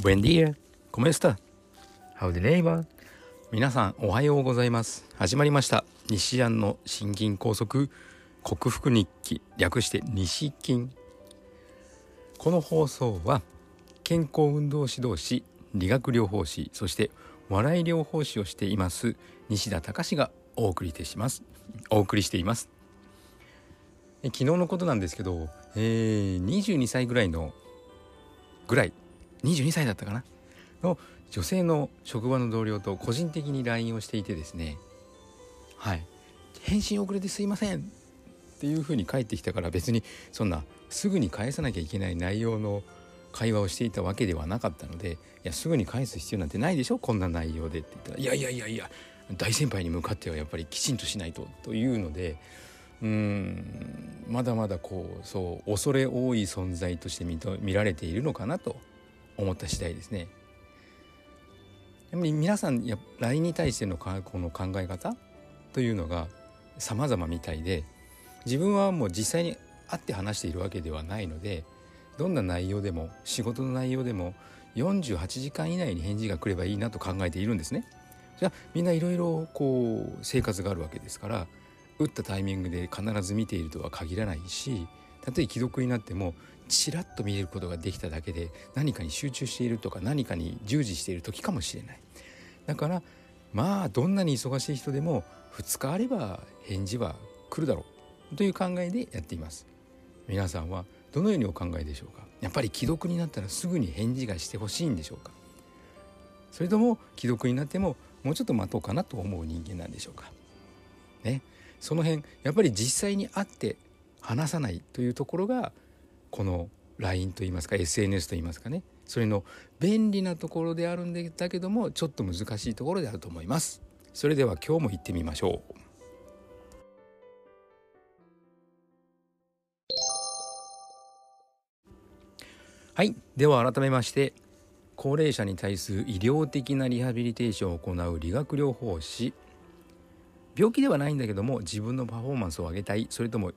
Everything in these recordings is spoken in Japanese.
Buen día, ¿cómo está? How the va? 皆さんおはようございます。始まりました。西安の心筋梗塞克服日記。略して西筋この放送は健康運動指導士理学療法士そして笑い療法士をしています西田隆がお送りいします。お送りしています。昨日のことなんですけど、えー、22歳ぐらいのぐらい22歳だったかな？の女性の職場の同僚と個人的に LINE をしていてですね。はい。返信遅れてすいませんっていうふうに返ってきたから別にそんなすぐに返さなきゃいけない内容の会話をしていたわけではなかったので「いやすぐに返す必要なんてないでしょこんな内容で」って言ったら「いやいやいやいや大先輩に向かってはやっぱりきちんとしないと」というのでうんまだまだこうそう恐れ多い存在として見られているのかなと思った次第ですね。やっぱり皆さんや LINE に対してのこの考え方というのが様々みたいで自分はもう実際に会って話しているわけではないのでどんな内容でも仕事の内容でも48時間以内に返事が来ればいいなと考えているんですね。じゃあみんないろいろこう生活があるわけですから打ったタイミングで必ず見ているとは限らないしたとえ既読になってもちらっと見えることができただけで何かに集中しているとか何かに従事している時かもしれない。だからまあどんなに忙しい人でも2日あれば返事は来るだろうという考えでやっています。皆さんはどのようにお考えでしょうか？やっぱり既読になったらすぐに返事がしてほしいんでしょうか？それとも既読になってももうちょっと待とうかなと思う人間なんでしょうか？ね？その辺やっぱり実際に会って話さないというところがこの LINE といいますか SNS といいますかね。それの便利なところであるんだけどもちょっと難しいところであると思います。それでは今日も行ってみましょう。はい。では改めまして高齢者に対する医療的なリハビリテーションを行う理学療法士。病気ではないんだけども自分のパフォーマンスを上げたい。それとも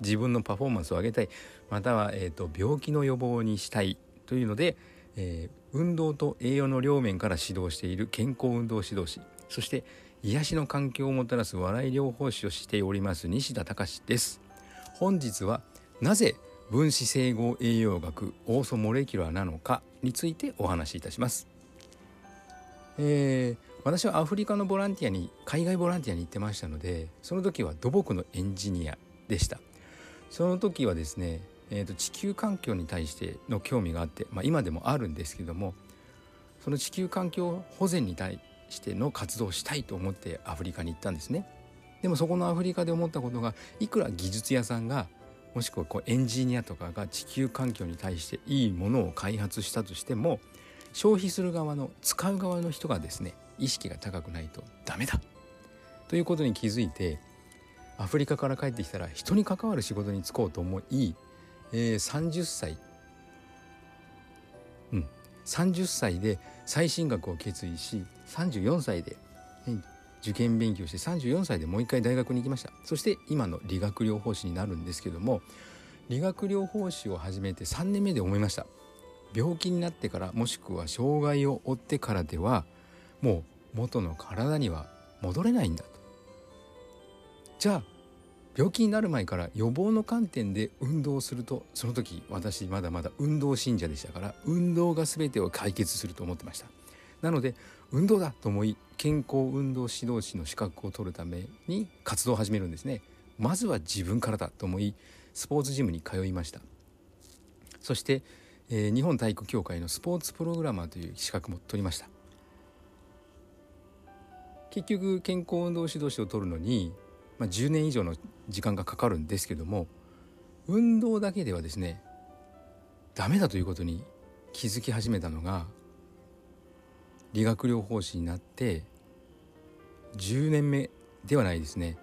自分のパフォーマンスを上げたいまたは、えーと、病気の予防にしたいというので、えー、運動と栄養の両面から指導している健康運動指導士そして癒しの環境をもたらす笑い療法士をしております西田隆です。本日はなぜ分子整合栄養学オーソモレキュラーなのかについてお話しいたします、えー、私はアフリカのボランティアに海外ボランティアに行ってましたのでその時は土木のエンジニアでした。その時はですね、えーと、地球環境に対しての興味があって、まあ、今でもあるんですけどもその地球環境保全に対しての活動をしたいと思ってアフリカに行ったんですね。でもそこのアフリカで思ったことがいくら技術屋さんがもしくはこうエンジニアとかが地球環境に対していいものを開発したとしても消費する側の使う側の人がですね意識が高くないとダメだということに気づいてアフリカから帰ってきたら人に関わる仕事に就こうと思い、えー、30歳。うん。30歳で再進学を決意し34歳で、受験勉強して34歳でもう一回大学に行きました。そして今の理学療法士になるんですけども理学療法士を始めて3年目で思いました。病気になってからもしくは障害を負ってからではもう元の体には戻れないんだと。じゃあ病気になる前から予防の観点で運動するとその時私まだまだ運動信者でしたから運動が全てを解決すると思ってました。なので運動だと思い健康運動指導士の資格を取るために活動を始めるんですね。まずは自分からだと思いスポーツジムに通いました。そして、えー、日本体育協会のスポーツプログラマーという資格も取りました。結局健康運動指導士を取るのにまあ、10年以上の時間がかかるんですけども運動だけではですねダメだということに気づき始めたのが理学療法士になって10年目ではないですね。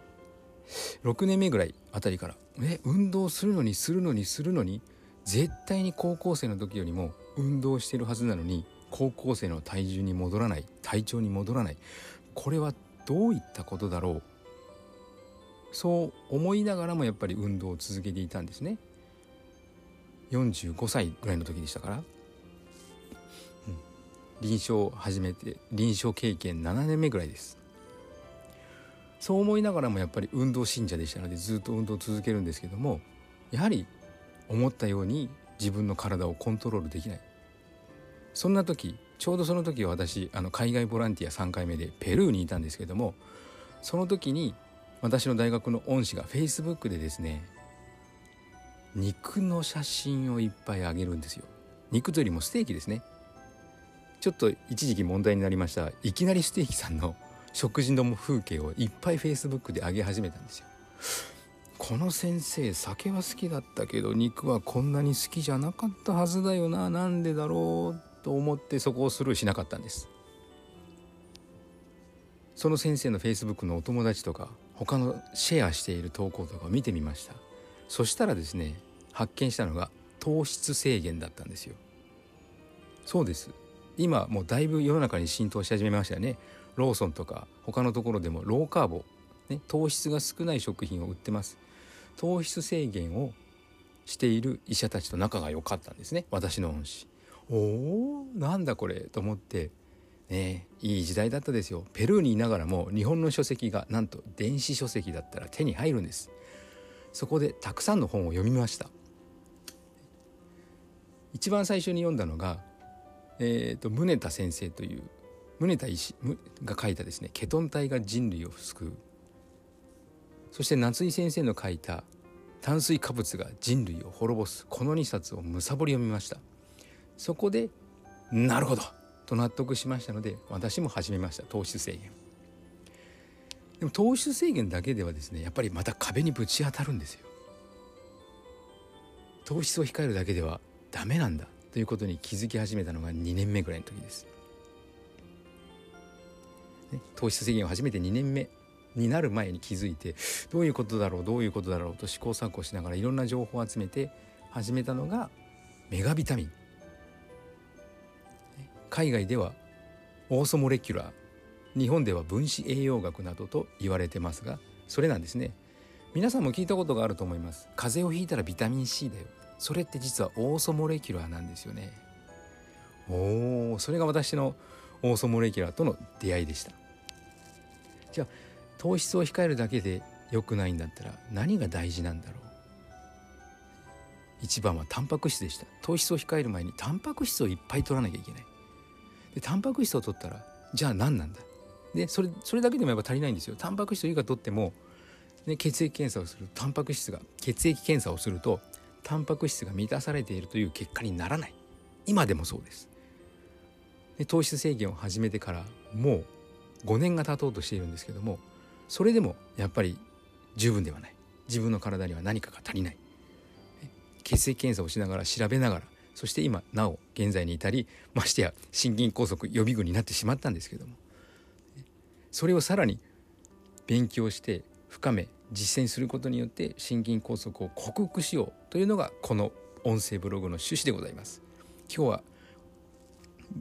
6年目ぐらいあたりからえ運動するのにするのにするのに絶対に高校生の時よりも運動してるはずなのに高校生の体重に戻らない体調に戻らない。これはどういったことだろうそう思いながらもやっぱり運動を続けていたんですね。45歳ぐらいの時でしたから。うん。臨床を始めて臨床経験7年目ぐらいです。そう思いながらもやっぱり運動信者でしたのでずっと運動を続けるんですけどもやはり思ったように自分の体をコントロールできない。そんな時ちょうどその時私あの海外ボランティア3回目でペルーにいたんですけどもその時に私の大学の恩師がフェイスブックでですね肉の写真をいっぱいあげるんですよ。肉というよりもステーキですね。ちょっと一時期問題になりました。いきなりステーキさんの食事の風景をいっぱいフェイスブックで上げ始めたんですよ。この先生酒は好きだったけど肉はこんなに好きじゃなかったはずだよな。なんでだろうと思ってそこをスルーしなかったんです。その先生のフェイスブックのお友達とか他のシェアしている投稿とかを見てみました。そしたらですね発見したのが糖質制限だったんですよ。そうです。今もうだいぶ世の中に浸透し始めましたよね。ローソンとか他のところでもローカーボ、ね、糖質が少ない食品を売ってます。糖質制限をしている医者たちと仲が良かったんですね。私の恩師。おおなんだこれと思ってねいい時代だったですよ。ペルーにいながらも日本の書籍がなんと電子書籍だったら手に入るんです。そこでたくさんの本を読みました。一番最初に読んだのが、えーと、宗田先生という宗田医師が書いたですね「ケトン体が人類を救う」そして夏井先生の書いた「炭水化物が人類を滅ぼす」この2冊をむさぼり読みました。そこでなるほど。と納得しましたので私も始めました。糖質制限。でも糖質制限だけではですねやっぱりまた壁にぶち当たるんですよ。糖質を控えるだけではダメなんだ。ということに気づき始めたのが2年目ぐらいの時です、ね、糖質制限を初めて2年目になる前に気づいてどういうことだろうどういうことだろうと試行錯誤しながらいろんな情報を集めて始めたのがメガビタミン。海外ではオーソモレキュラー日本では分子栄養学などと言われてますがそれなんですね。皆さんも聞いたことがあると思います。風邪をひいたらビタミン C だよ。それって実はオーソモレキュラーなんですよね。おおそれが私のオーソモレキュラーとの出会いでした。じゃあ糖質を控えるだけで良くないんだったら何が大事なんだろう。一番はタンパク質でした。糖質を控える前にタンパク質をいっぱい取らなきゃいけない。でタンパク質を取ったらじゃあ何なんだ？でそれそれだけでもやっぱ足りないんですよ。タンパク質をいいか取っても、ね、血液検査をするタンパク質が血液検査をするとタンパク質が満たされているという結果にならない。今でもそうです。で糖質制限を始めてからもう5年が経とうとしているんですけどもそれでもやっぱり十分ではない。自分の体には何かが足りない。血液検査をしながら調べながらそして今なお現在に至りましてや心筋梗塞予備軍になってしまったんですけども。それをさらに勉強して深め実践することによって心筋梗塞を克服しようというのがこの音声ブログの趣旨でございます。今日は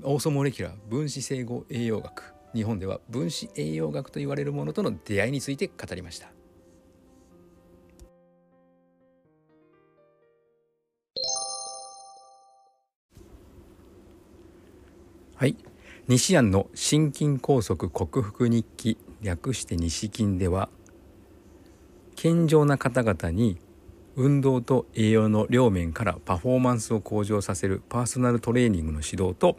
オーソモレキュラー分子整合栄養学。日本では分子栄養学と言われるものとの出会いについて語りました。はい。西安の心筋梗塞克服日記略して西筋では健常な方々に運動と栄養の両面からパフォーマンスを向上させるパーソナルトレーニングの指導と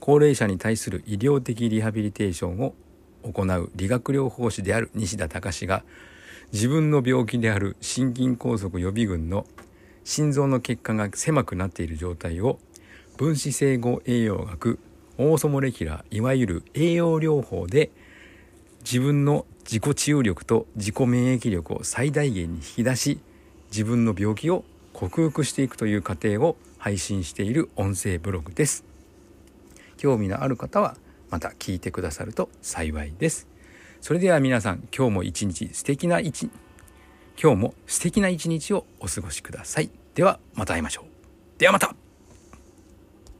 高齢者に対する医療的リハビリテーションを行う理学療法士である西田隆が自分の病気である心筋梗塞予備軍の心臓の血管が狭くなっている状態を分子整合栄養学オーソモレキュラーいわゆる栄養療法で自分の自己治癒力と自己免疫力を最大限に引き出し自分の病気を克服していくという過程を配信している音声ブログです。興味のある方はまた聞いてくださると幸いです。それでは皆さん今日も一日素敵な一今日も素敵な一日をお過ごしください。ではまた会いましょう。ではまた!